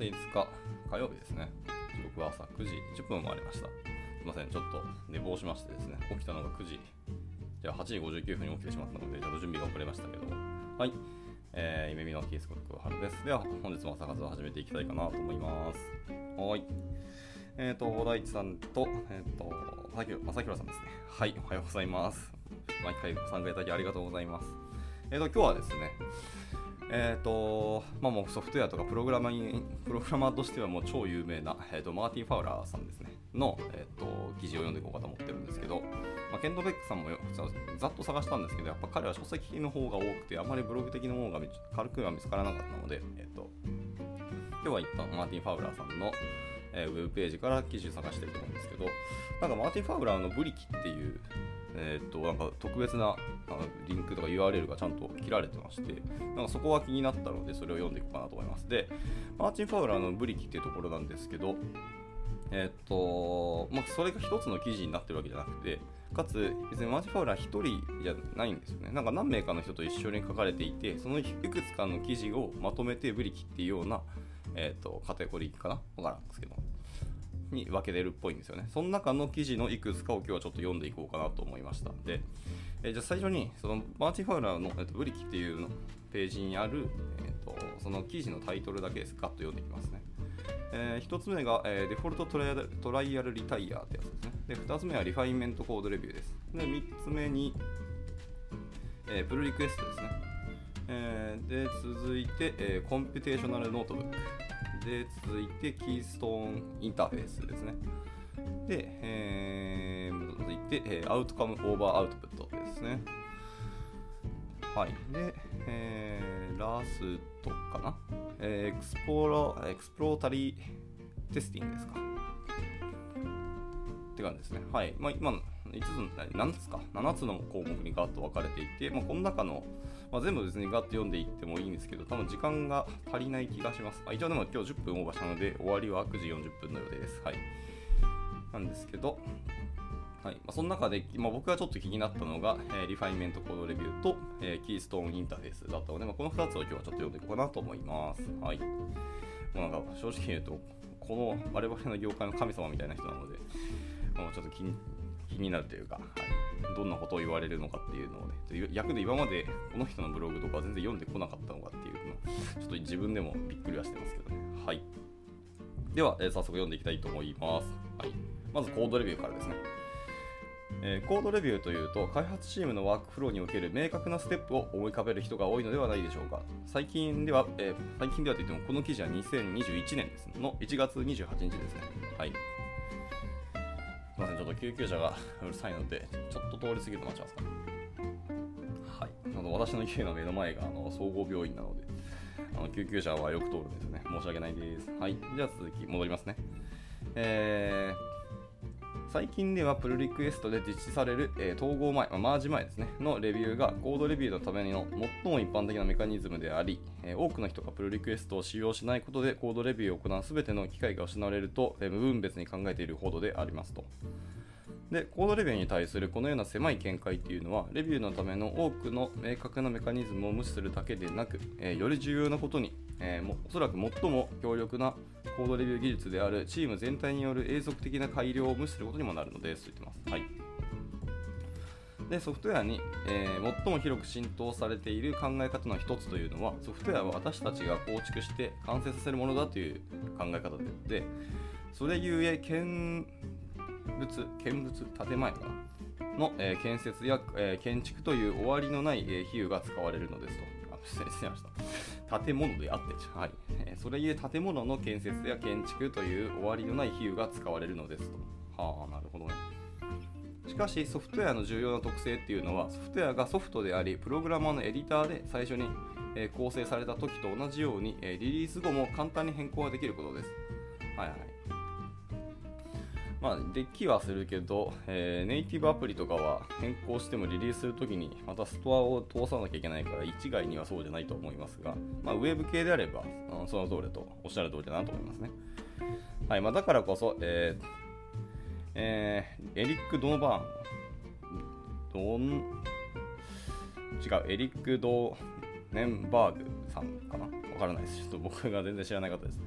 月5日火曜日ですね。時刻は朝9時10分もありました。すいません、ちょっと寝坊しましてですね、起きたのが9時、じゃあ8時59分に起きてしまったので、ちょっと準備が遅れましたけど、はい。えー、夢見のキースコック春です。では、本日も朝活を始めていきたいかなと思います。はい。えっ、ー、と、大地さんと、えっ、ー、と、正弘さんですね。はい、おはようございます。毎回ご参加いただきありがとうございます。えっ、ー、と、今日はですね、え、ー、と、まあもうソフトウェアとかプログラマープログラマーとしてはもう超有名な、えーと、マーティン・ファウラーさんですね、の、えーと、記事を読んでいこうかと思ってるんですけど、まあ、ケント・ベックさんもざっと探したんですけど、やっぱ彼は書籍の方が多くて、あまりブログ的なものが軽くは見つからなかったので、え、ー、と、今日は一旦マーティン・ファウラーさんの、えー、ウェブページから記事を探してると思うんですけど、なんかマーティン・ファウラーのブリキっていう、えー、っとなんか特別なリンクとか URL がちゃんと切られてましてなんかそこは気になったのでそれを読んでいこうかなと思います。でマーチン・ファウラーのブリキっていうところなんですけどえ、っとまあ、それが一つの記事になってるわけじゃなくてかつ別にマーチン・ファウラー1人じゃないんですよね。なんか何名かの人と一緒に書かれていてそのいくつかの記事をまとめてブリキっていうような、え、っとカテゴリーかな？わからんですけど。に分けてるっぽいんですよね。その中の記事のいくつかを今日はちょっと読んでいこうかなと思いました。で、え、じゃあ最初にそのマーティン・ファウラーの、えーと、 bliki っていうのページにある、えーと、その記事のタイトルだけです。ガッと読んでいきますね。えー、1つ目が、えー、 Default Trial Trial Retire ってやつですね。で、2つ目は Refinement Code Review です。で、3つ目に、えー、 Pull Request ですね。え、で、続いて、え、 Computational Notebook。で、続いて、 Keystone Interface ですね。で、えー、続いて、えー、 Outcome Over Output ですね。はい。で、えー、ラストかな、えー、 Explo、Exploratory Testing ですか。って感じですね。はい。まあ、今、5つ、何つか、7つの項目にガッと分かれていて、まあ、この中の、まあ、全部別にガッと読んでいってもいいんですけど、多分時間が足りない気がします。あ一応でも今日10分オーバーしたので、終わりは9時40分のようです。はい。なんですけど、はいまあ、その中で、まあ、僕がちょっと気になったのが、えー、リファインメントコードレビューと、えー、キーストーンインターフェースだったので、まあ、この2つを今日はちょっと読んでいこうかなと思います。はい。もうなんか正直言うと、この我々の業界の神様みたいな人なので、もうちょっと気に気になるというか、はい、どんなことを言われるのかっていうのをね、逆で今までこの人のブログとか全然読んでこなかったのかっていうのちょっと自分でもびっくりはしてますけどね。はい。では、えー、早速読んでいきたいと思います。はい。まずコードレビューからですね。えー、コードレビューというと開発チームのワークフローにおける明確なステップを思い浮かべる人が多いのではないでしょうか最近では、えー、最近ではといってもこの記事は2021年ですの1月28日ですねはいみません、ちょっと救急車がうるさいので、ちょっと通り過ぎるとなっちますか。はい。あの私の家の目の前があの総合病院なので、あの救急車はよく通るんですよね。申し訳ないです。はい。じゃあ続き、戻りますね。えー最近ではプルリクエストで実施される、えー、統合前、マージ前ですね、のレビューがコードレビューのための最も一般的なメカニズムであり、えー、多くの人がプルリクエストを使用しないことでコードレビューを行う全ての機会が失われると、えー、無分別に考えているほどでありますと。で、コードレビューに対するこのような狭い見解っていうのは、レビューのための多くの明確なメカニズムを無視するだけでなく、え、より重要なことに、えー、おそらく最も強力なコードレビュー技術であるチーム全体による永続的な改良を無視することにもなるのですと言ってます。はい、でソフトウェアに、えー、最も広く浸透されている考え方の一つというのはソフトウェアは私たちが構築して完成させるものだという考え方であってそれゆえ見物見物建前かなの、えー、建設や、えー、建築という終わりのない、えー、比喩が使われるのですと。失礼しました。建物であって、はい。それゆえ建物の建設や建築という終わりのない比喩が使われるのですと。はあ、なるほどね。しかしソフトウェアの重要な特性っていうのはソフトウェアがソフトでありプログラマーのエディターで最初に、え構成された時と同じように、えリリース後も簡単に変更ができることです。はいはい。まあ、できはするけど、えー、ネイティブアプリとかは変更してもリリースするときにまたストアを通さなきゃいけないから一概にはそうじゃないと思いますが、まあ、ウェブ系であれば、うん、その通りとおっしゃる通りだなと思いますね。はいまあ、だからこそ、えーえー、エリック・ドノバーン、ドン、違う、エリック・ドネンバーグさんかな？わからないです。ちょっと僕が全然知らない方です。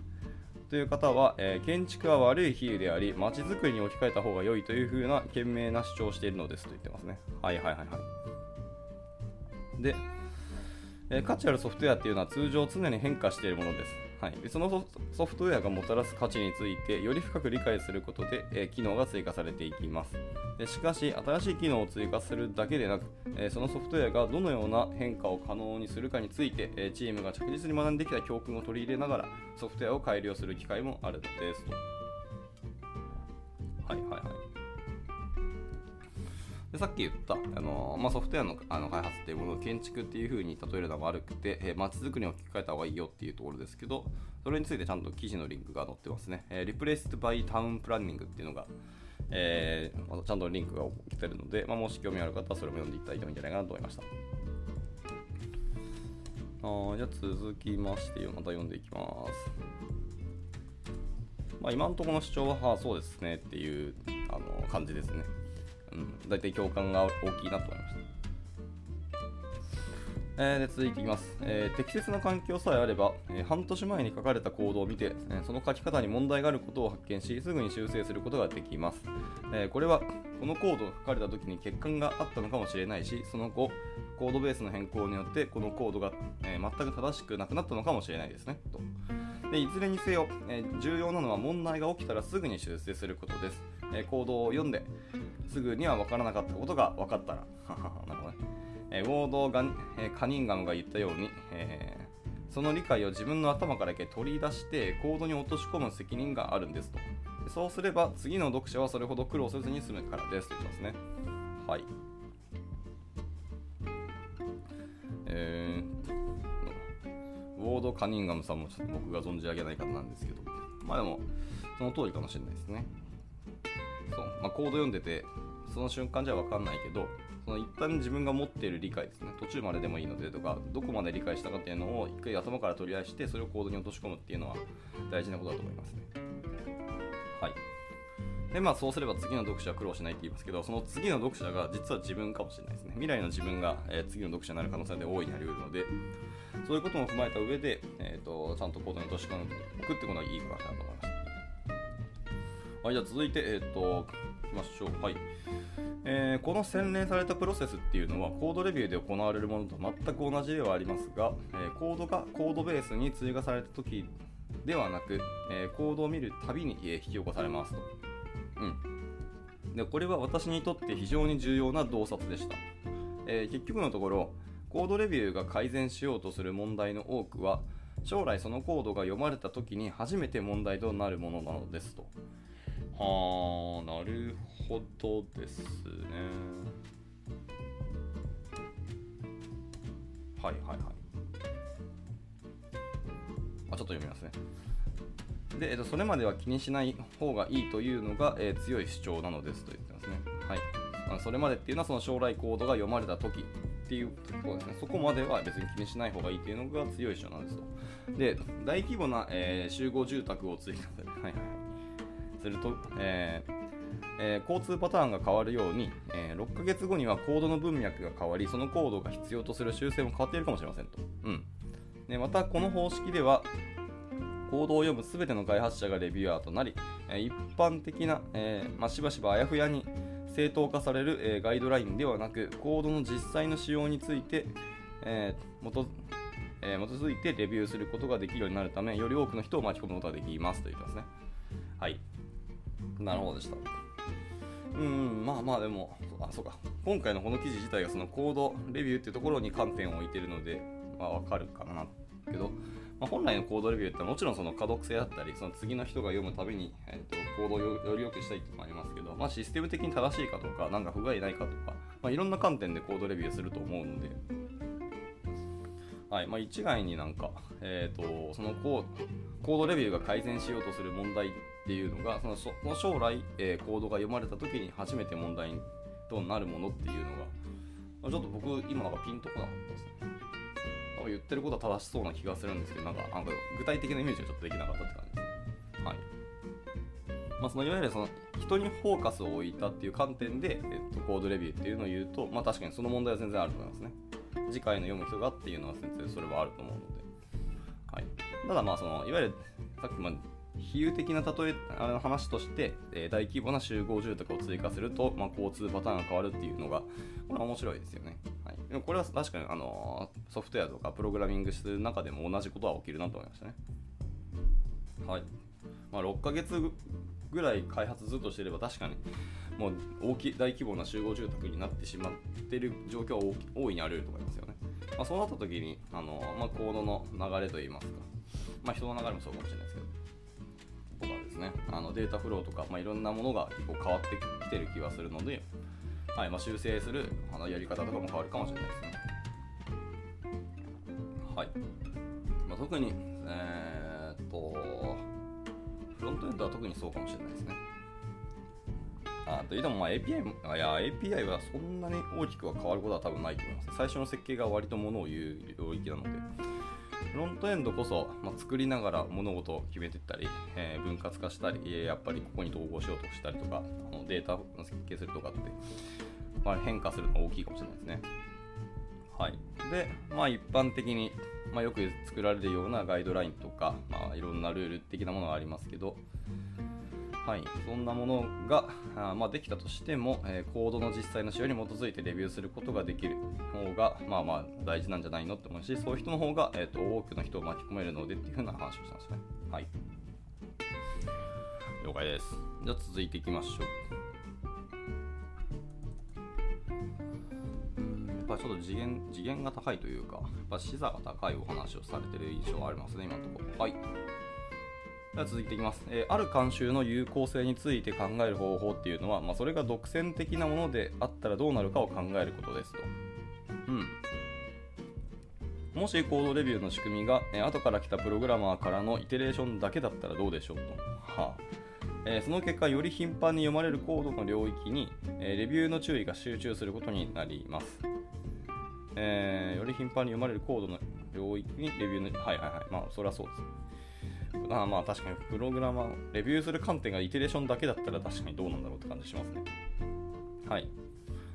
という方は、えー建築は悪い比喩であり、街づくりに置き換えた方が良いというふうな賢明な主張をしているのですと言ってますね。はいはいはいはい。で、えー価値あるソフトウェアっていうのは通常常に変化しているものです。はい、でそのソフトウェアがもたらす価値についてより深く理解することで、え機能が追加されていきます。でしかし新しい機能を追加するだけでなく、えそのソフトウェアがどのような変化を可能にするかについて、えチームが着実に学んできた教訓を取り入れながらソフトウェアを改良する機会もあるのです。とはいはいはい。でさっき言った、あのまあ、ソフトウェアのあの開発っていうものを建築っていう風に例えるのは悪くて、えー、街づくりに置き換えた方がいいよっていうところですけど、それについてちゃんと記事のリンクが載ってますね。えー、Replaced by Town Planning っていうのが、えーちゃんとリンクが来てるので、まあ、もし興味ある方はそれも読んでいただいてもいいんじゃないかなと思いました。あじゃあ続きまして、また読んでいきます。まあ、今のところの主張は、はあ、そうですねっていうあの感じですね。うん、大体共感が大きいなと思いました。えーで続いていきます、えー適切な環境さえあれば、えー半年前に書かれたコードを見て、えーその書き方に問題があることを発見しすぐに修正することができます、えこれはこのコードが書かれた時に欠陥があったのかもしれないしその後コードベースの変更によってこのコードが、え全く正しくなくなったのかもしれないですね。と。でいずれにせよ、え重要なのは問題が起きたらすぐに修正することです、えーコードを読んですぐには分からなかったことが分かったら なるほどね。えーウォードが、えーカニンガムが言ったように、えーその理解を自分の頭から取り出してコードに落とし込む責任があるんですと。そうすれば次の読者はそれほど苦労せずに済むからですと言ってますね。はい。えー、ウォード・カニンガムさんもちょっと僕が存じ上げない方なんですけど。まあでもその通りかもしれないですね。そう、まあ、コード読んでてその瞬間じゃ分かんないけどその一旦自分が持っている理解ですね。途中まででもいいのでとかどこまで理解したかっていうのを一回頭から取り出してそれをコードに落とし込むっていうのは大事なことだと思いますね。はい。でまあそうすれば次の読者は苦労しないって言いますけどその次の読者が実は自分かもしれないですね。未来の自分が、えー次の読者になる可能性で大いにあり得るのでそういうことも踏まえた上で、えー、とちゃんとコードに落とし込んでおくってことはいいかなと思います。はい、じゃあ続いて、えっ、と、いきましょう。はい。えーこの洗練されたプロセスっていうのはコードレビューで行われるものと全く同じではありますが、えーコードがコードベースに追加された時ではなく、えーコードを見るたびに、引き起こされますと。うん。で、これは私にとって非常に重要な洞察でした。えー結局のところ、コードレビューが改善しようとする問題の多くは、将来そのコードが読まれた時に初めて問題となるものなのですと。はあ、なるほどですね。はいはいはい。あ、ちょっと読みますね。で、えっと、それまでは気にしない方がいいというのが、えー強い主張なのですと言ってますね。はい。あのそれまでっていうのはその将来コードが読まれた時っていうところですね。そこまでは別に気にしない方がいいというのが強い主張なんですと。で、大規模な、えー集合住宅を追加する。はいはい。すると、えーえー交通パターンが変わるように、えー6ヶ月後にはコードの文脈が変わり、そのコードが必要とする修正も変わっているかもしれませんと。うん、でまた、この方式では、コードを読むすべての開発者がレビュアーとなり、えー一般的な、えーまあ、しばしばあやふやに正当化される、えガイドラインではなく、コードの実際の使用について、えー基え基づいてレビューすることができるようになるため、より多くの人を巻き込むことができますと言ってますね。はい。なるほどでした。うん、まあまあでも、あ、そうか。今回のこの記事自体がそのコードレビューっていうところに観点を置いてるので、まあわかるかな。けど、まあ、本来のコードレビューってもちろんその可読性だったり、その次の人が読むたびに、えー、とコードをより良くしたいっていうのもありますけど、まあ、システム的に正しいかとか、なんか不具合ないかとか、まあ、いろんな観点でコードレビューすると思うので、はいまあ、一概になんか、えー、とそのコーコードレビューが改善しようとする問題っていうのがそのその将来、えーコードが読まれた時に初めて問題となるものっていうのが、ちょっと僕今なんかピンとこなかったですね。なんか言ってることは正しそうな気がするんですけどなんかなんか具体的なイメージがちょっとできなかったって感じです。はい。まあ、そのいわゆるその人にフォーカスを置いたっていう観点で、えっと、コードレビューっていうのを言うと、まあ、確かにその問題は全然あると思いますね。次回の読む人がっていうのは全然それはあると思うので、はい、ただまあそのいわゆるさっきも比喩的な例えあの話として、えー大規模な集合住宅を追加すると、まあ、交通パターンが変わるっていうのがこれは面白いですよね、はい、でもこれは確かにあのソフトウェアとかプログラミングする中でも同じことは起きるなと思いましたね。はい。まあ、6ヶ月ぐらい開発ずっとしてれば確かにもう大き大規模な集合住宅になってしまってる状況は大いにあり得ると思いますよね、まあ、そうなった時にあの、まあ、コードの流れといいますか、まあ、人の流れもそうかもしれないですけど。とかですねあのデータフローとか、まあ、いろんなものが結構変わってきてる気がするので、はいまあ、修正するあのやり方とかも変わるかもしれないですねはい、まあ、特にえーっとフロントエンドは特にそうかもしれないですね。あといってもま API いや API はそんなに大きくは変わることは多分ないと思います。最初の設計が割とものを言う領域なので、フロントエンドこそ、まあ、作りながら物事を決めていったり、えー分割化したり、やっぱりここに統合しようとしたりとか、あのデータを設計するとかって、まあ、変化するのが大きいかもしれないですね。はい、で、まあ、一般的に、まあ、よく作られるようなガイドラインとか、まあ、いろんなルール的なものがありますけど、はい、そんなものがあまあ、できたとしても、えーコードの実際の仕様に基づいてレビューすることができる方が、まあまあ大事なんじゃないのって思うし、そういう人の方が、えー、と多くの人を巻き込めるのでっていうふうな話をしたんですね。はい。了解です。じゃあ続いていきましょう。うんやっぱりちょっと次元次元が高いというか、やっぱ視座が高いお話をされてる印象はありますね、今のところ。はい。では続いていきます、えーある慣習の有効性について考える方法っていうのは、まあ、それが独占的なものであったらどうなるかを考えることですと。うん。もしコードレビューの仕組みが、えー後から来たプログラマーからのイテレーションだけだったらどうでしょうと。はあえーその結果、より頻繁に読まれるコードの領域に、えレビューの注意が集中することになります。えーより頻繁に読まれるコードの領域にレビューの、はいはいはい、まあ、それはそうです。あまあ確かにプログラマー、レビューする観点がイテレーションだけだったら確かにどうなんだろうって感じしますね。はい。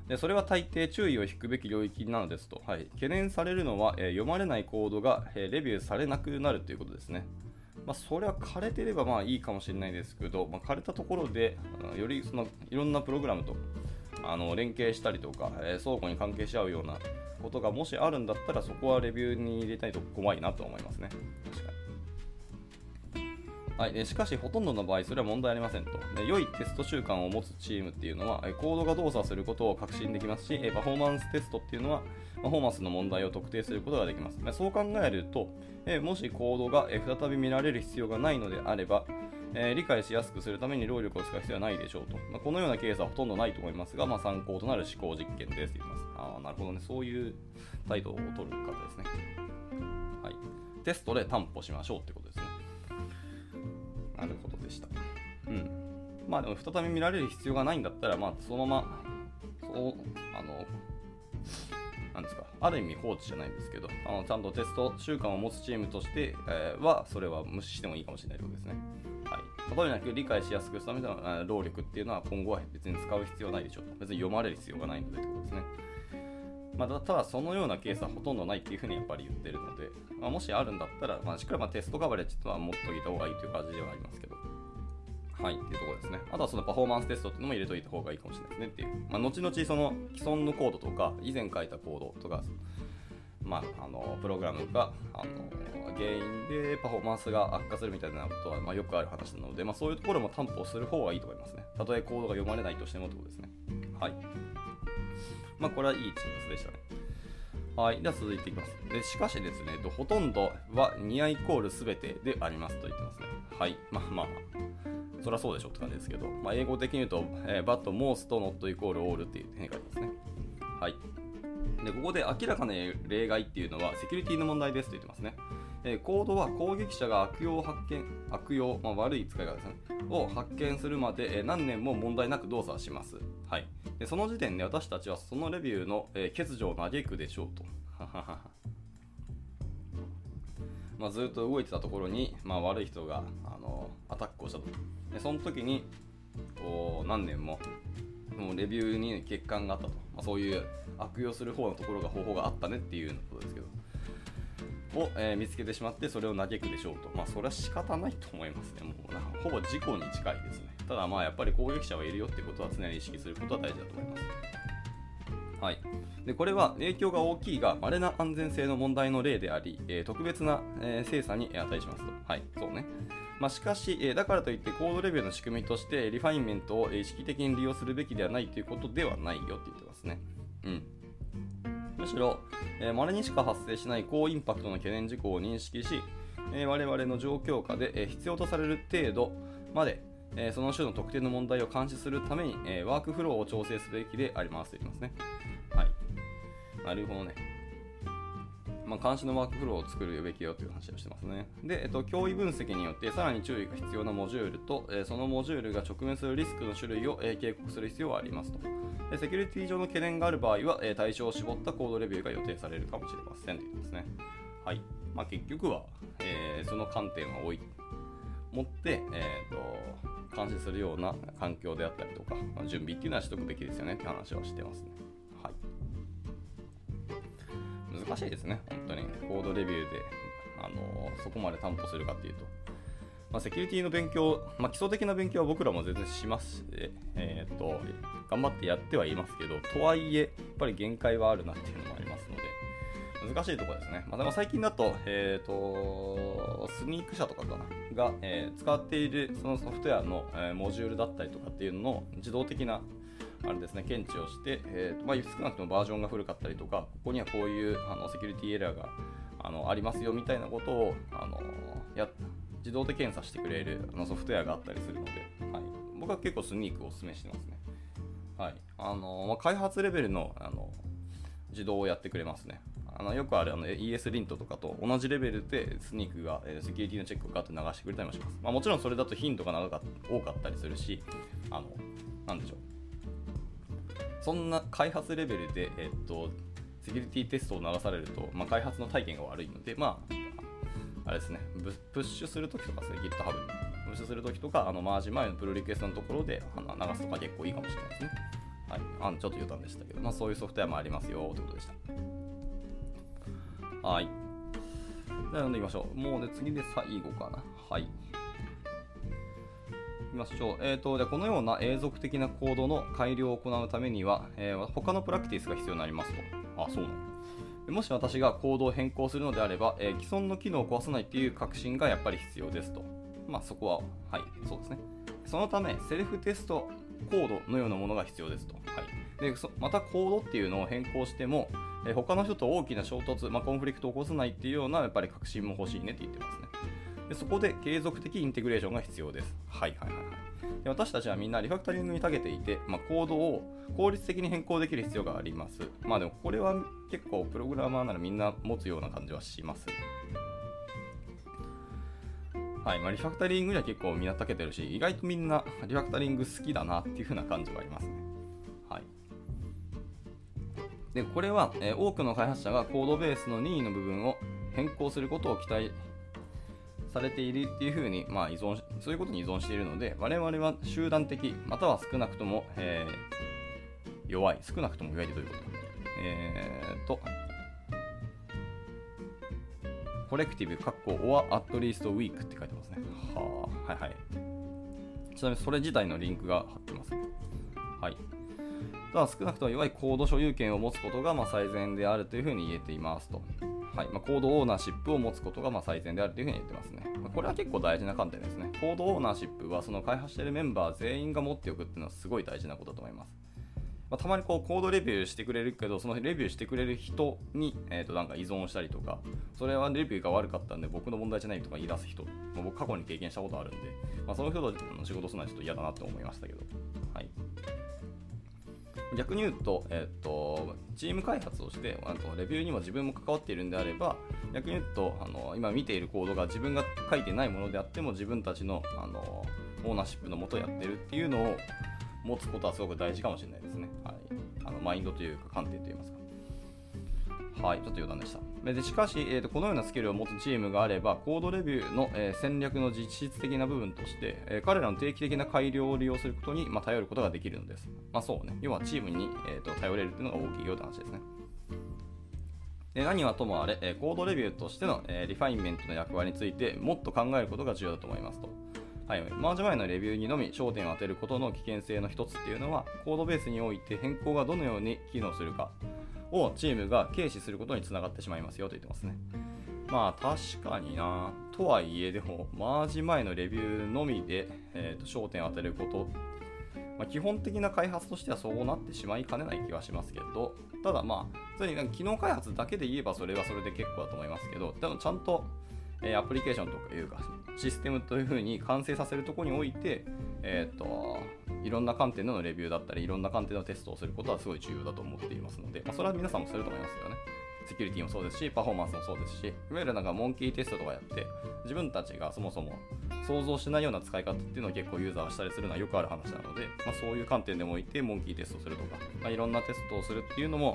でそれは大抵注意を引くべき領域なのですと、はい、懸念されるのは、えー読まれないコードが、えーレビューされなくなるということですね。まあ、それは枯れてればまあいいかもしれないですけど、まあ、枯れたところでよりそのいろんなプログラムとあの連携したりとか、えー相互に関係し合うようなことがもしあるんだったらそこはレビューに入れたいと怖いなと思いますね。確かにはい、しかし、ほとんどの場合、それは問題ありませんと。で良いテスト習慣を持つチームっていうのは、えコードが動作することを確信できますし、パフォーマンステストっていうのは、パフォーマンスの問題を特定することができます。そう考えると、もしコードが再び見られる必要がないのであれば、理解しやすくするために労力を使う必要はないでしょうと。このようなケースはほとんどないと思いますが、まあ、参考となる思考実験ですと言います。ああ、なるほどね。そういう態度を取る方ですね。はい。テストで担保しましょうってことですね。なるほどでした。うん。まあでも再び見られる必要がないんだったら、まあそのまま、そう、あの、なんですか、ある意味放置じゃないんですけど、あのちゃんとテスト習慣を持つチームとして、えは、それは無視してもいいかもしれないということですね。はい。例えなく理解しやすくするための労力っていうのは今後は別に使う必要ないでしょうと。別に読まれる必要がないのでということですね。まあ、ただそのようなケースはほとんどないっていうふうにやっぱり言ってるので、まあ、もしあるんだったら、まあ、しっかりまあテストカバレッジとは持っておいた方がいいという感じではありますけど。はい、っていうとこですね。あとはそのパフォーマンステストっていうのも入れといた方がいいかもしれないですねっていう。まあ、後々その既存のコードとか、以前書いたコードとか、まあ、あのプログラムがあの原因でパフォーマンスが悪化するみたいなことは、まあ、よくある話なので、まあ、そういうところも担保する方がいいと思いますね。たとえコードが読まれないとしてもってことですね。はい。まあ、これはいいチームスでしたね。はい。では続いていきます。でしかしですね、とほとんどはニアイコールすべてでありますと言ってますね。はい。まあまあ、そりゃそうでしょって感じですけど、まあ、英語的に言うと、えー、but, most, not, equal, all っていう変化ですね。はい。で、ここで明らかな例外っていうのはセキュリティの問題ですと言ってますね。えーコードは攻撃者が悪用発見、悪用、まあ、悪い使い方ですね、を発見するまで、えー何年も問題なく動作します。はい。でその時点で私たちはそのレビューの、えー欠如を嘆くでしょうと。まあ、ずっと動いてたところに、まあ、悪い人があのアタックをしたと。でその時にこう何年ももうレビューに欠陥があったと、まあ、そういう悪用する方のところが方法があったねっていうことですけどを、えー、見つけてしまってそれを嘆くでしょうと。まあ、それは仕方ないと思いますね。もうなんかほぼ事故に近いですね。ただまあ、やっぱり攻撃者はいるよってことは常に意識することは大事だと思います。はい、でこれは影響が大きいが稀な安全性の問題の例であり、えー、特別な、えー、精査に値しますと。はい、そうね。まあ、しかし、え、だからといってコードレビューの仕組みとしてリファインメントを意識的に利用するべきではないということではないよって言ってますね。うん。むしろ、えー、稀にしか発生しない高インパクトの懸念事項を認識し、えー、我々の状況下で、え、必要とされる程度まで、えー、その種の特定の問題を監視するために、え、ワークフローを調整すべきでありますと言いますね。はい。なるほどね。まあ、監視のワークフローを作るべきよという話をしてますね。で、えっと、脅威分析によってさらに注意が必要なモジュールと、えー、そのモジュールが直面するリスクの種類を、えー、警告する必要はありますと。でセキュリティ上の懸念がある場合は、えー、対象を絞ったコードレビューが予定されるかもしれませんということですね。はい。まあ、結局は、えー、その観点は置い持って、えーと、監視するような環境であったりとか、まあ、準備っていうのはしとくべきですよねって話をしてますね。難しいですね、本当に。コードレビューで、あの、そこまで担保するかっていうと。まあ、セキュリティの勉強、まあ、基礎的な勉強は僕らも全然しますし、えー、っと、頑張ってやってはいますけど、とはいえ、やっぱり限界はあるなっていうのもありますので、難しいところですね。まあ、でも最近だと、えっ、と、スニーク社とかかな、が、えー、使っているそのソフトウェアの、え、モジュールだったりとかっていうのの自動的なあれですね、検知をして、えーとまあ、少なくともバージョンが古かったりとか、ここにはこういうあのセキュリティエラーがあのありますよみたいなことをあのや自動で検査してくれるあのソフトウェアがあったりするので、はい、僕は結構スニークをお勧めしてますね。はいあのまあ、開発レベルのあの自動をやってくれますね。あのよくあるあの ES リントとかと同じレベルでスニークが、え、セキュリティのチェックをガッと流してくれたりもします。まあ、もちろんそれだと頻度が長か多かったりするし、あの、なんでしょう。そんな開発レベルで、えっと、セキュリティテストを流されると、まあ、開発の体験が悪いので、まあ、あれですね、プッシュするときとかですね、GitHub に。プッシュするときとか、あのマージ前のプルリクエストのところであの流すとか結構いいかもしれないですね。はい。あのちょっと余談でしたけど、まあそういうソフトウェアもありますよということでした。はい。では読んでみましょう。もうで次で最後かな。はい。ましょう。えーと、でこのような永続的なコードの改良を行うためには、えー、他のプラクティスが必要になりますと。あ、そうなんもし私がコードを変更するのであれば、えー、既存の機能を壊さないという確信がやっぱり必要ですと。まあそこは、はい、そうですね。そのため、セルフテストコードのようなものが必要ですと。はい、でまたコードっていうのを変更しても、えー、他の人と大きな衝突、まあ、コンフリクトを起こさないっていうようなやっぱり確信も欲しいねって言ってますね。でそこで継続的インテグレーションが必要です。はいはいはいはい。で私たちはみんなリファクタリングに長けていて、まあ、コードを効率的に変更できる必要があります。まあでもこれは結構プログラマーならみんな持つような感じはします。はいまあ、リファクタリングには結構みんな長けてるし、意外とみんなリファクタリング好きだなっていう風な感じはありますね。はい。で、これは、えー、多くの開発者がコードベースの任意の部分を変更することを期待されているっていうふうに、まあ、依存そういうことに依存しているので我々は集団的または少なくとも、えー、弱い少なくとも弱いということえー、とコレクティブ、カッコ、or at least weak って書いてますね。はあ、はいはい。ちなみにそれ自体のリンクが貼ってます、はい。ただ少なくとも弱いコード所有権を持つことがま最善であるというふうに言えていますと。はいまあ、コードオーナーシップを持つことがま最善であるというふうに言ってますね。まあ、これは結構大事な観点ですね。コードオーナーシップはその開発しているメンバー全員が持っておくっていうのはすごい大事なことだと思います。まあ、たまにこうコードレビューしてくれるけど、そのレビューしてくれる人に、えー、となんか依存したりとか、それはレビューが悪かったんで僕の問題じゃないとか言い出す人、まあ、僕過去に経験したことあるんで、まあ、その人との仕事するのはちょっと嫌だなと思いましたけど。はい逆に言うと,、えーと、チーム開発をしてあとレビューにも自分も関わっているんであれば逆に言うとあの今見ているコードが自分が書いてないものであっても自分たちのあのオーナーシップのもとやってるっていうのを持つことはすごく大事かもしれないですね。はい、あのマインドというか観点といいますか。はい、ちょっと余談でした。でしかし、えーと、このようなスキルを持つチームがあれば、コードレビューの、えー、戦略の実質的な部分として、えー、彼らの定期的な改良を利用することに、まあ、頼ることができるのです。まあそうね、要はチームに、えーと、頼れるというのが大きいような話ですね。で何はともあれ、えコードレビューとしての、えリファインメントの役割についてもっと考えることが重要だと思いますと。はい、マージ前のレビューにのみ焦点を当てることの危険性の一つっていうのは、コードベースにおいて変更がどのように機能するかをチームが軽視することにつながってしまいますよと言ってますね。まあ確かにな。とはいえ、でも、マージ前のレビューのみで、えーと、焦点を当てること、まあ、基本的な開発としてはそうなってしまいかねない気はしますけど、ただまあ、普通に機能開発だけで言えばそれはそれで結構だと思いますけど、でもちゃんとえアプリケーションとかいうかシステムというふうに完成させるところにおいて、えーと、いろんな観点でのレビューだったりいろんな観点のテストをすることはすごい重要だと思っていますので、まあ、それは皆さんもすると思いますよね。セキュリティもそうですし、パフォーマンスもそうですし、いわゆるなんかモンキーテストとかやって、自分たちがそもそも想像しないような使い方っていうのを結構ユーザーはしたりするのはよくある話なので、まあ、そういう観点でもいてモンキーテストするとか、まあ、いろんなテストをするっていうのも、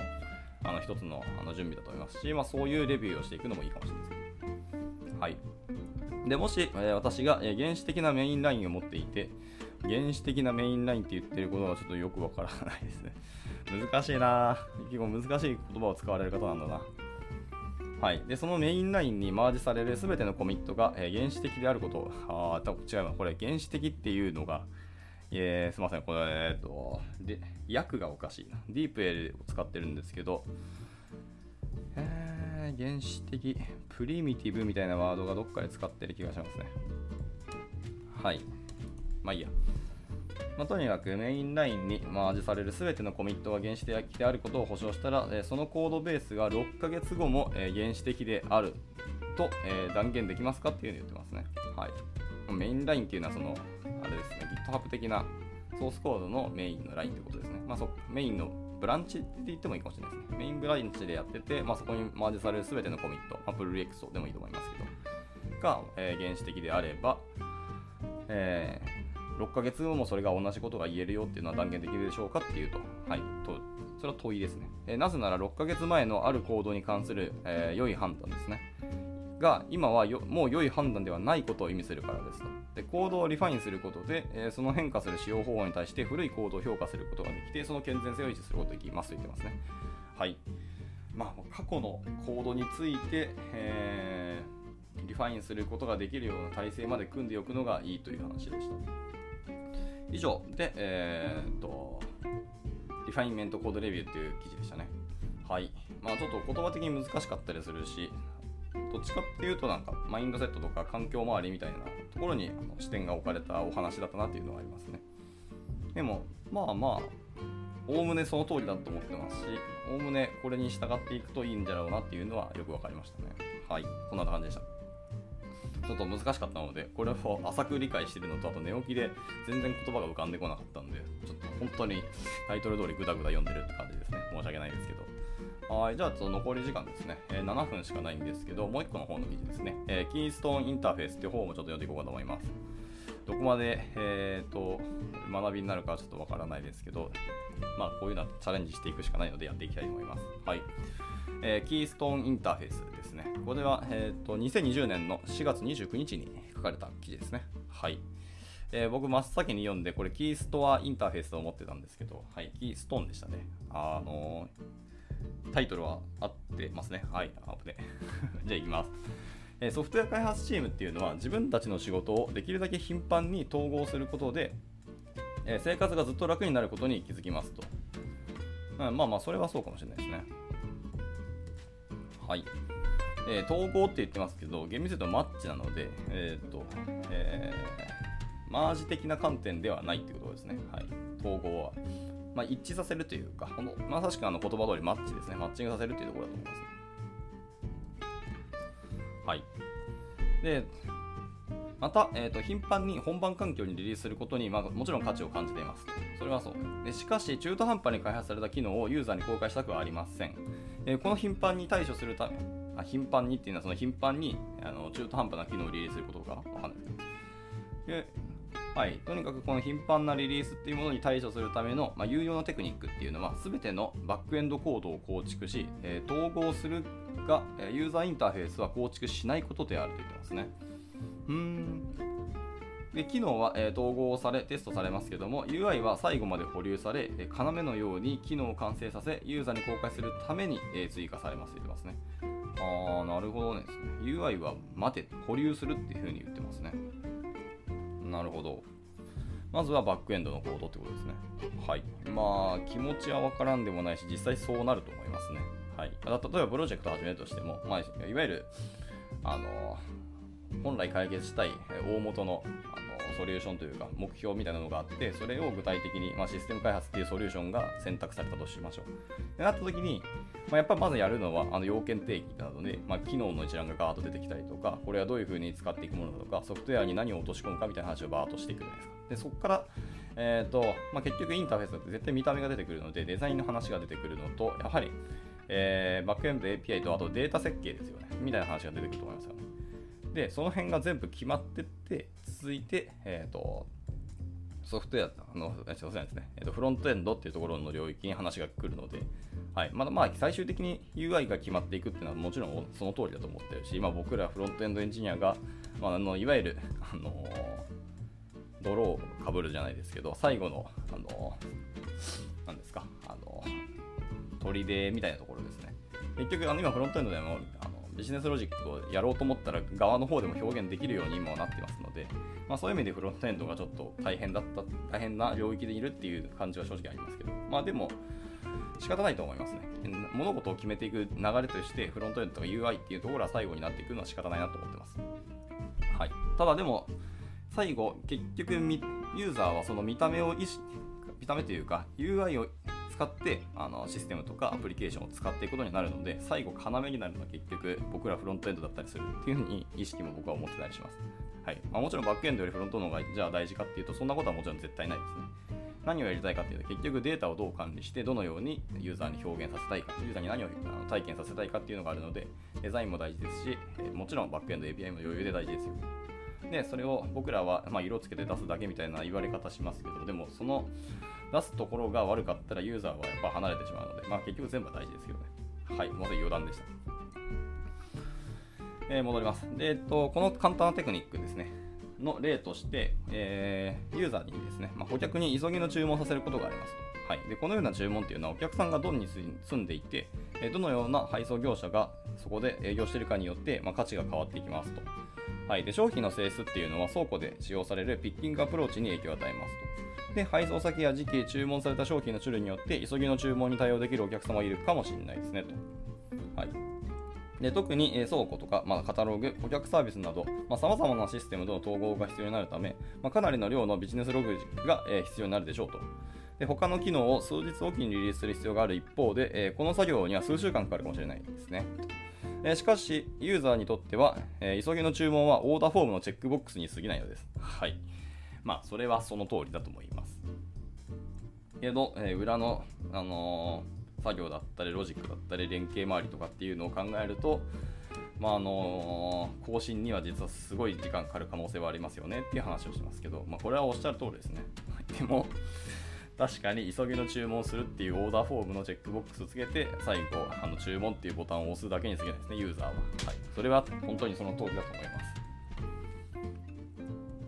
あの一つのあの準備だと思いますし、まあ、そういうレビューをしていくのもいいかもしれないです。はい。でもし、えー、私が、原始的なメインラインを持っていて、原始的なメインラインって言ってることがちょっとよくわからないですね。難しいな結構難しい言葉を使われる方なんだな。はい。で、そのメインラインにマージされるすべてのコミットが、えー、原始的であること。ああ、違うな。これ、原始的っていうのが、えー、すみません。これ、えっと、で、訳がおかしいな。ディープエールを使ってるんですけど、えー、原始的、プリミティブみたいなワードがどっかで使ってる気がしますね。はい。まあいいや。まあ、とにかくメインラインにマージされる全てのコミットが原始的であることを保証したら、えそのコードベースが6ヶ月後も、え原始的であると、え断言できますかっていうのを言ってますね。はい。メインラインっていうのはその、あれですね、GitHub 的なソースコードのメインのラインってことですね。まあ、そメインのブランチって言ってもいいかもしれないですね。メインブランチでやってて、まあ、そこにマージされる全てのコミット、まあ、プルリエクソでもいいと思いますけど、が、えー、原始的であれば、えー、6ヶ月後もそれが同じことが言えるよっていうのは断言できるでしょうかっていうと、はい、とそれは問いですね。えー、なぜなら6ヶ月前のある行動に関する、えー、良い判断ですね。が今はもう良い判断ではないことを意味するからですと。でコードをリファインすることで、えー、その変化する使用方法に対して古いコードを評価することができて、その健全性を維持することができますと言ってますね。はい。まあ、過去のコードについて、えー、リファインすることができるような体制まで組んでおくのがいいという話でした。以上で、えー、っと、 Refinement Code Review っていう記事でしたね。はい。まあ、ちょっと言葉的に難しかったりするし、どっちかっていうとなんかマインドセットとか環境周りみたいなところに視点が置かれたお話だったなっていうのはありますね。でもまあまあおおむねその通りだと思ってますしおおむねこれに従っていくといいんじゃろうなっていうのはよく分かりましたね。はい、そんな感じでした。ちょっと難しかったので、これを浅く理解してるのと、あと寝起きで全然言葉が浮かんでこなかったんで、ちょっと本当にタイトル通りグダグダ読んでるって感じですね。申し訳ないですけど。はい、じゃあちょっと残り時間ですね、えー、7分しかないんですけど、もう1個の方の記事ですね、えー、キーストーンインターフェースっていう方もちょっと読んでいこうかと思います。どこまで、えーと、学びになるかはちょっとわからないですけど、まあ、こういうのはチャレンジしていくしかないのでやっていきたいと思います。はい。えー、キーストーンインターフェースですね。これは、えーと、2020年の4月29日に書かれた記事ですね。はい。えー、僕真っ先に読んで、これキーストアインターフェースと思ってたんですけど、はい、キーストーンでしたね。あのータイトルは合ってますね。はい、あぶね。じゃあ行きます。えソフトウェア開発チームっていうのは自分たちの仕事をできるだけ頻繁に統合することで、え生活がずっと楽になることに気づきますと。うん、まあまあ、それはそうかもしれないですね。はい。えー、統合って言ってますけど、厳密に言うとマッチなので、えっ、と、えー、マージ的な観点ではないってことですね。はい。統合は。まあ、一致させるというか、このまさしくあの言葉通りマッチですね。マッチングさせるというところだと思います。はい。で、また、えーと、頻繁に本番環境にリリースすることに、まあ、もちろん価値を感じています。それはそうで。しかし、中途半端に開発された機能をユーザーに公開したくはありません。えー、この頻繁に対処するため、あ頻繁にっていうのは、その頻繁にあの中途半端な機能をリリースすることがわかんない。ではい、とにかくこの頻繁なリリースっていうものに対処するための、まあ、有用なテクニックっていうのは全てのバックエンドコードを構築し、えー、統合するがユーザーインターフェースは構築しないことであると言ってますね。うんで機能は、えー、統合されテストされますけども UI は最後まで保留され、え、要のように機能を完成させユーザーに公開するために、えー、追加されますと言ってますねああなるほどですね。UI は待て保留するっていうふうに言ってますね。なるほど。まずはバックエンドのコードってことですね。はい。まあ気持ちはわからんでもないし実際そうなると思いますね。はい。例えばプロジェクト始めるとしても、まあ、いわゆるあの本来解決したい大元のあのソリューションというか目標みたいなのがあってそれを具体的に、まあ、システム開発っていうソリューションが選択されたとしましょう。ってなった時に、まあ、やっぱまずやるのはあの要件定義なので、まあ、機能の一覧がガーッと出てきたりとかこれはどういうふうに使っていくものだとかソフトウェアに何を落とし込むかみたいな話をバーッとしていくじゃないですか。でそこからえーとまあ、結局インターフェースだって絶対見た目が出てくるのでデザインの話が出てくるのとやはり、えー、バックエンド API とあとデータ設計ですよねみたいな話が出てくると思いますよね。で、その辺が全部決まってって、続いて、えっ、ー、と、ソフトウェア、あの、すいませんですね、えーと、フロントエンドっていうところの領域に話が来るので、はい、まだまあ最終的に UI が決まっていくっていうのはもちろんその通りだと思ってるし、今僕らフロントエンドエンジニアが、まあ、あのいわゆる、あのー、泥をかぶるじゃないですけど、最後の、あのー、なんですか、あの、砦みたいなところですね。結局、あの今フロントエンドでも、あビジネスロジックをやろうと思ったら側の方でも表現できるように今なってますので、まあ、そういう意味でフロントエンドがちょっと大変だった大変な領域でいるっていう感じは正直ありますけどまあでも仕方ないと思いますね。物事を決めていく流れとしてフロントエンドとか UI っていうところは最後になっていくのは仕方ないなと思ってます、はい、ただでも最後結局ユーザーはその見た目を意識見た目というか UI を使ってあのシステムとかアプリケーションを使っていくことになるので最後要になるのは結局僕らフロントエンドだったりするっていうふうに意識も僕は思ってたりします。はいまあ、もちろんバックエンドよりフロントの方がじゃあ大事かっていうとそんなことはもちろん絶対ないですね。何をやりたいかっていうと結局データをどう管理してどのようにユーザーに表現させたいかユーザーに何を体験させたいかっていうのがあるのでデザインも大事ですしもちろんバックエンド API も余裕で大事ですよでそれを僕らは、まあ、色をつけて出すだけみたいな言われ方しますけどでもその出すところが悪かったらユーザーはやっぱ離れてしまうので、まあ、結局全部は大事ですけどね。はい、まず余談でした。えー、戻ります。で、えっと、この簡単なテクニックですね。の例として、えー、ユーザーにですね、まあ、顧客に急ぎの注文させることがありますと。はい、でこのような注文というのはお客さんがどんに住んでいて、えどのような配送業者がそこで営業しているかによって、まあ、価値が変わっていきますと。はい、で商品の性質っていうのは倉庫で使用されるピッキングアプローチに影響を与えますと。で、配送先や時期、注文された商品の種類によって急ぎの注文に対応できるお客様がいるかもしれないですねと。はい、で特に倉庫とか、まあ、カタログ、顧客サービスなど、さまざ、まなシステムとの統合が必要になるため、まあ、かなりの量のビジネスログが、え必要になるでしょうと。で他の機能を数日おきにリリースする必要がある一方で、えこの作業には数週間かかるかもしれないですね。えしかし、ユーザーにとっては、え急ぎの注文はオーダーフォームのチェックボックスに過ぎないのです。はい。まあ、それはその通りだと思います。けど、え裏の、あのー、作業だったり、ロジックだったり、連携周りとかっていうのを考えると、まああのー、更新には実はすごい時間かかる可能性はありますよねっていう話をしますけど、まあ、これはおっしゃる通りですね。でも、確かに急ぎの注文するっていうオーダーフォームのチェックボックスをつけて、最後、あの注文っていうボタンを押すだけに過ぎないですね、ユーザーは。はい。それは本当にその通りだと思います。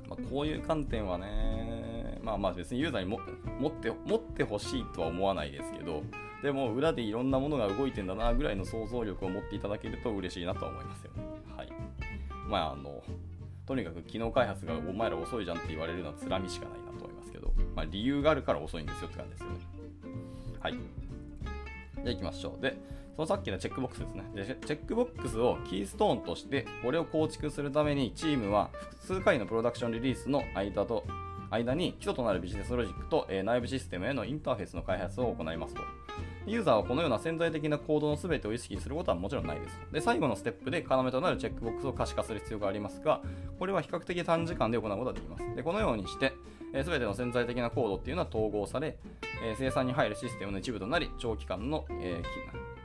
まあ、こういう観点はね、まあまあ別にユーザーにも持って持ってほしいとは思わないですけど、でも裏でいろんなものが動いてんだなぐらいの想像力を持っていただけると嬉しいなと思いますよね。はい。まああの、とにかく機能開発がお前ら遅いじゃんって言われるのはつらみしかないなと思いますけど、まあ、理由があるから遅いんですよって感じですよね。はい。じゃあ行きましょう。で、そのさっきのチェックボックスですね。でチェックボックスをキーストーンとして、これを構築するためにチームは複数回のプロダクションリリースの間と間に基礎となるビジネスロジックと、え、内部システムへのインターフェースの開発を行いますと。ユーザーはこのような潜在的な行動の全てを意識することはもちろんないです。で、最後のステップで要となるチェックボックスを可視化する必要がありますが、これは比較的短時間で行うことができます。で、このようにして、え、全ての潜在的なコードっていうのは統合され、え、生産に入るシステムの一部となり、長期間の、え、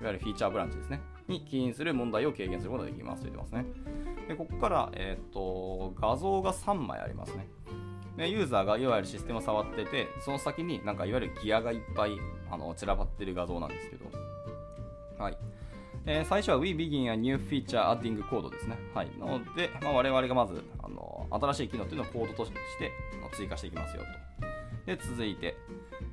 いわゆるフィーチャーブランチですね、に起因する問題を軽減することができますと言ってますね。で、ここから、えっ、と、画像が3枚ありますね。でユーザーがいわゆるシステムを触ってて、その先になんかいわゆるギアがいっぱいあの散らばってる画像なんですけど、はい。えー、最初は We begin a new feature adding code ですね。はい。なので、まあ、我々がまずあの新しい機能っていうのをコードとして追加していきますよと。で、続いて、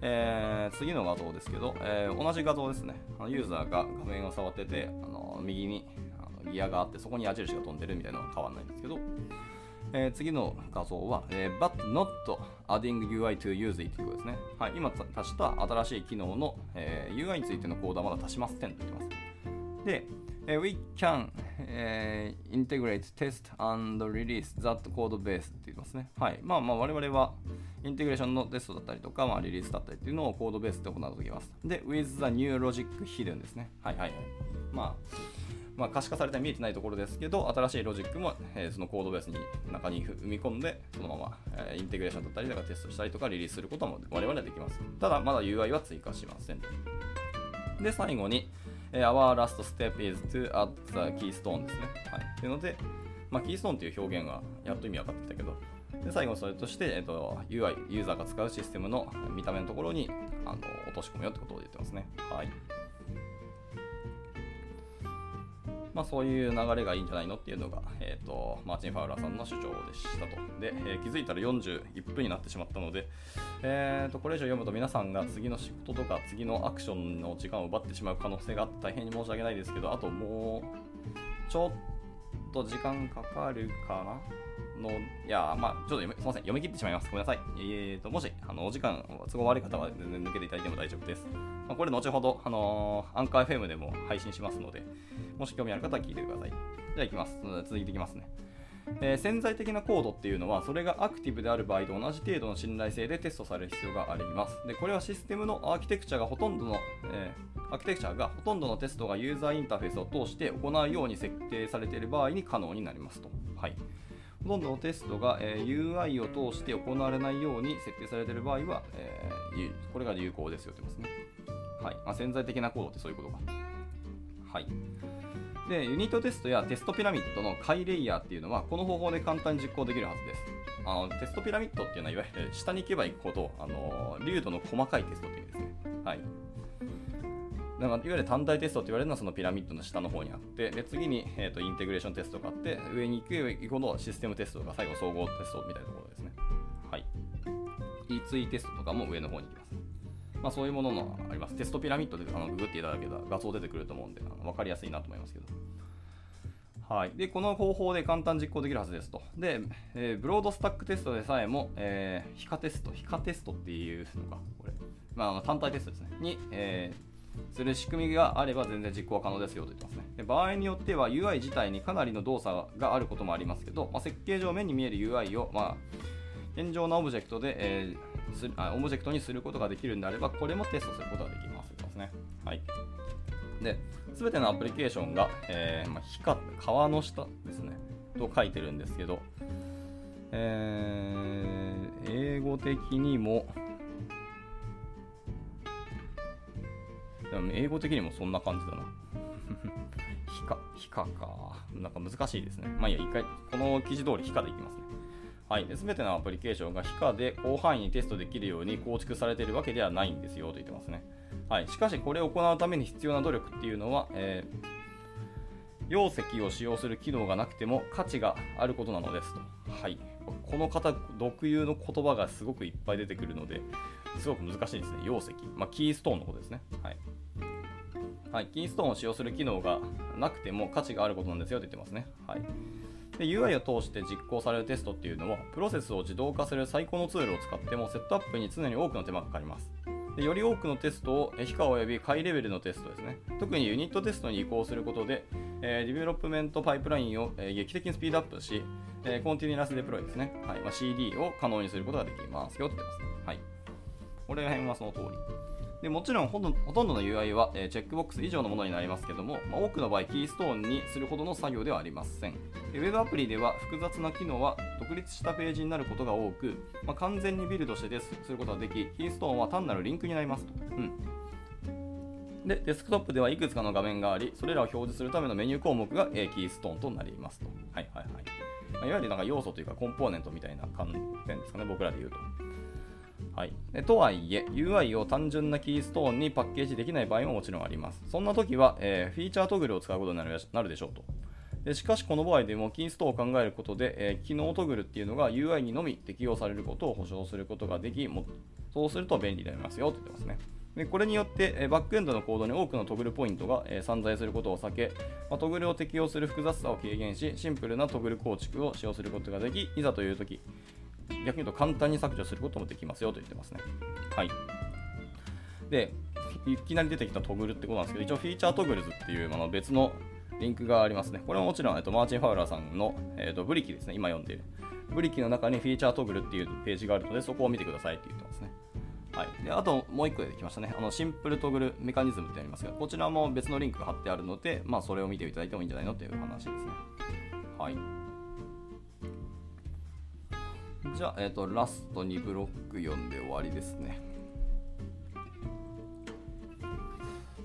えー、次の画像ですけど、えー、同じ画像ですね。ユーザーが画面を触ってて、あの右にあのギアがあって、そこに矢印が飛んでるみたいなのは変わらないんですけど、えー、次の画像は、えー、but not adding UI to use it ということですね。はい、今足した新しい機能の、えー、UI についてのコードはまだ足しませんと言ってます。で、えー、we can、えー、integrate test and release that code base って言ってますね。はい。まあまあ我々はインテグレーションのテストだったりとか、まあ、リリースだったりっていうのをコードベースで行うときます。で、with the new logic hidden ですね。はいはいはい。まあ、まあ、可視化されて見えてないところですけど、新しいロジックも、えー、そのコードベースに中に踏み込んで、そのまま、えー、インテグレーションだったりとかテストしたりとかリリースすることも我々はできます。ただ、まだ UI は追加しません。で、最後に、えー、Our last step is to add the keystone ですね。はい。というので、まあ、 keystone という表現はやっと意味分かってきたけど、で最後それとして、えーと、UI、ユーザーが使うシステムの見た目のところにあの落とし込むよってことを言ってますね。はい。まあ、そういう流れがいいんじゃないのっていうのが、えーと、マーチン・ファウラーさんの主張でしたと。で、えー、気づいたら41分になってしまったので、えーと、これ以上読むと皆さんが次の仕事とか次のアクションの時間を奪ってしまう可能性があって大変に申し訳ないですけど、あともうちょっと時間かかるかなの、いや、まあ、ちょっとすみません、読み切ってしまいます。ごめんなさい。えーと、もし、あの、お時間、都合悪い方は全然抜けていただいても大丈夫です。まあ、これ、後ほど、あのー、アンカー FM でも配信しますので、もし興味ある方は聞いてください。じゃあ、いきます。続いていきますね。えー、潜在的なコードっていうのはそれがアクティブである場合と同じ程度の信頼性でテストされる必要があります。でこれはシステムのアーキテクチャがほとんどの、えー、アーキテクチャがほとんどのテストがユーザーインターフェースを通して行うように設定されている場合に可能になりますと。はいほとんどのテストが、え、UI を通して行われないように設定されている場合は、え、これが有効ですよってますね。はい。まあ、潜在的なコードってそういうことか。はい。で、ユニットテストやテストピラミッドの解レイヤーっていうのは、この方法で簡単に実行できるはずです。あのテストピラミッドっていうのは、いわゆる下に行けば行くほど、あの流度の細かいテストっていう意味ですね。はい。だかいわゆる単体テストって言われるのはそのピラミッドの下の方にあって、で次に、えーと、インテグレーションテストがあって、上に行く行くほどシステムテストが最後総合テストみたいなところですね。はい。E2 テストとかも上の方に行きます。まあそういうもののあります。テストピラミッドであのググっていただけたら画像出てくると思うんで、あの分かりやすいなと思いますけど。はい、でこの方法で簡単実行できるはずですと。で、えー、ブロードスタックテストでさえも、えー、非化テスト、非化テストっていうのか、これ、まあ、単体テストですね、に、えーする仕組みがあれば全然実行は可能ですよと言ってますね。で場合によっては UI 自体にかなりの動作があることもありますけど、まあ、設計上目に見える UI を、まあ、現状のオブジェクトで、えー、すあオブジェクトにすることができるんであれば、これもテストすることができますとますね。はい。で、すべてのアプリケーションが、えーまあ、川の下ですね、と書いてるんですけど、えー、英語的にも、英語的にもそんな感じだな。非か、非かか。なんか難しいですね。まあいいや、一回、この記事通り非かでいきますね。はい。すべてのアプリケーションが非かで広範囲にテストできるように構築されているわけではないんですよと言ってますね。はい。しかし、これを行うために必要な努力っていうのは、えー容積を使用する機能がなくても価値があることなのですと。はい。この方独有の言葉がすごくいっぱい出てくるので、すごく難しいですね。容積。まあ、キーストーンのことですね。はい。はい、キーストーンを使用する機能がなくても価値があることなんですよと言ってますね。はい、で UI を通して実行されるテストっていうのは、プロセスを自動化する最高のツールを使ってもセットアップに常に多くの手間がかかります。でより多くのテストを皮下及びハイレベルのテストですね。特にユニットテストに移行することで、えー、 development pipeline を、えー、劇的にスピードアップし、えー、 continuous deploy ですね。はいまあ、CD を可能にすることができますよって言ってますね。はい。これら辺はその通り。でもちろんほとんどの UI は、え、チェックボックス以上のものになりますけども、まあ、多くの場合、 keystone にするほどの作業ではありません。で Web アプリでは複雑な機能は独立したページになることが多く、まあ、完全にビルドしてですすることができ、キーストーンは単なるリンクになりますと。うんで、デスクトップではいくつかの画面があり、それらを表示するためのメニュー項目が、え、キーストーンとなりますと。はいはいはい。まあ、いわゆるなんか要素というかコンポーネントみたいな観点ですかね、僕らで言うと。はい、とはいえ、UI を単純なキーストーンにパッケージできない場合ももちろんあります。そんな時は、えー、フィーチャートグルを使うことになるでしょうと。でしかし、この場合でもキーストーンを考えることで、えー、機能トグルっていうのが UI にのみ適用されることを保証することができ、もそうすると便利になりますよと言ってますね。でこれによって、えバックエンドのコードに多くのトグルポイントが、え散在することを避け、まあ、トグルを適用する複雑さを軽減し、シンプルなトグル構築を使用することができ、いざという時、逆に言うと簡単に削除することもできますよと言ってますね。はい。で、いきなり出てきたトグルってことなんですけど、一応フィーチャートグルズっていうあの別のリンクがありますね。これはもちろん、えっと、マーチン・ファウラーさんの、えっと、ブリキですね、今読んでいる。ブリキの中にフィーチャートグルっていうページがあるので、そこを見てくださいって言ってますね。はい、であともう1個できましたねあの。シンプルトグルメカニズムってありますが、こちらも別のリンクが貼ってあるので、まあ、それを見ていただいてもいいんじゃないのっていう話ですね。はい。じゃあ、え、ー、と、ラスト2ブロック読んで終わりですね。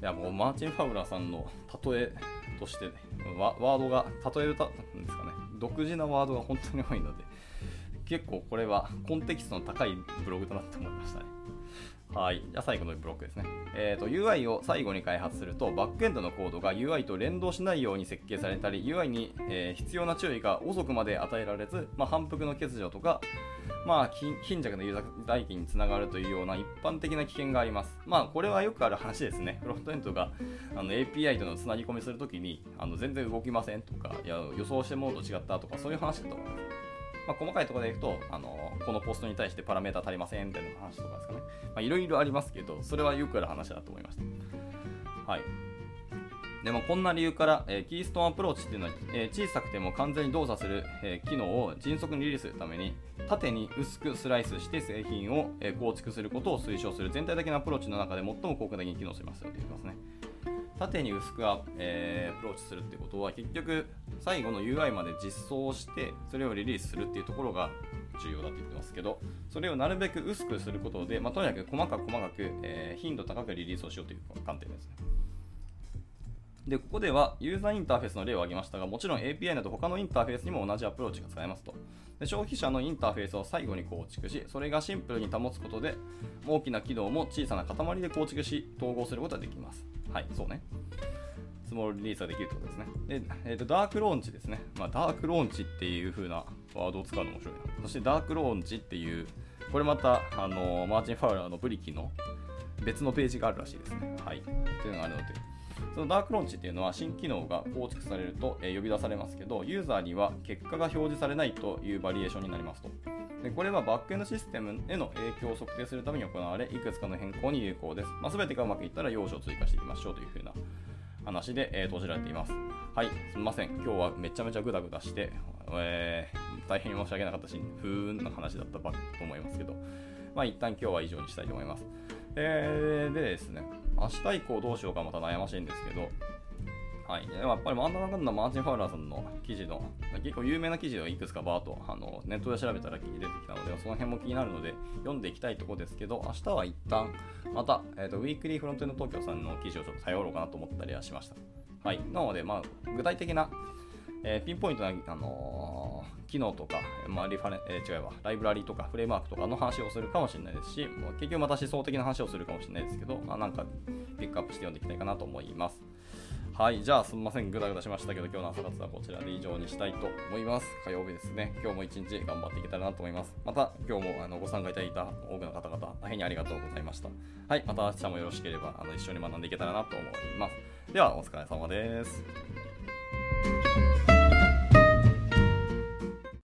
いや、もうマーチン・ファウラーさんの例えとして、ね、ワードが、例えるたんですかね、独自なワードが本当に多いので、結構これはコンテキストの高いブログだなって思いましたね。はい。じゃあ最後のブロックですね。えっ、ー、と、UI を最後に開発すると、バックエンドのコードが UI と連動しないように設計されたり、UI に、えー、必要な注意が遅くまで与えられず、まあ、反復の欠如とか、まあ、貧弱なユーザー体験につながるというような一般的な危険があります。まあ、これはよくある話ですね。フロントエンドがあの API とのつなぎ込みするときにあの全然動きませんとか、いや予想してものと違ったとか、そういう話だと思います。まあ、細かいところでいくと、あのこのポストに対してパラメータ足りませんみたいな話とかですかね。いろいろありますけど、それはよくある話だと思いました。はい。でもこんな理由から、えー、 keystone アプローチっていうのは、えー、小さくても完全に動作する、えー、機能を迅速にリリースするために縦に薄くスライスして製品を、え構築することを推奨する全体的なアプローチの中で最も効果的に機能しますよと言ってますね。縦に薄くア,、えー、アプローチするってことは結局最後の UI まで実装してそれをリリースするっていうところが重要だって言ってますけどそれをなるべく薄くすることで、まあ、とにかく細かく細かく、えー、頻度高くリリースをしようという観点ですね。で、ここではユーザーインターフェースの例を挙げましたが、もちろん API など他のインターフェースにも同じアプローチが使えますと。で消費者のインターフェースを最後に構築し、それがシンプルに保つことで、大きな機能も小さな塊で構築し、統合することができます。はい、そうね。スモールリリースができるということですね。で、えーと、ダークローンチですね。まあ、ダークローンチっていう風なワードを使うの面白いな。そしてダークローンチっていう、これまた、あのー、マーチン・ファウラーのブリキの別のページがあるらしいですね。はい。っていうのがあるので、そのダークローンチっていうのは新機能が構築されると、え、呼び出されますけど、ユーザーには結果が表示されないというバリエーションになりますと。でこれはバックエンドシステムへの影響を測定するために行われ、いくつかの変更に有効です。まあ、全てがうまくいったら要素を追加していきましょうというふうな話で、えー、閉じられています。はい、すみません。今日はめちゃめちゃグダグダして、えー、大変申し訳なかったし、不運な話だったと思いますけど、まあ一旦今日は以上にしたいと思います。え、でですね、明日以降どうしようかまた悩ましいんですけど、はい、やっぱりマンダナカンダマーチン・ファウラーさんの記事の結構有名な記事をいくつかバーっとあのネットで調べたら出てきたのでその辺も気になるので読んでいきたいとこですけど明日は一旦また、えーと、ウィークリーフロントエンド東京さんの記事をちょっと頼ろうかなと思ったりはしました。はい、なので、まあ、具体的な、えー、ピンポイントな、あのー、機能とか、まあリファレえー、違うわ、ライブラリとかフレームワークとかの話をするかもしれないですし、もう結局また思想的な話をするかもしれないですけど、まあ、なんかピックアップして読んでいきたいかなと思います。はい、じゃあすみません、ぐだぐだしましたけど、今日の朝活はこちらで以上にしたいと思います。火曜日ですね、今日も一日頑張っていけたらなと思います。また、今日もあのご参加いただいた多くの方々、大変にありがとうございました。はい、また明日もよろしければあの一緒に学んでいけたらなと思います。では、お疲れ様です。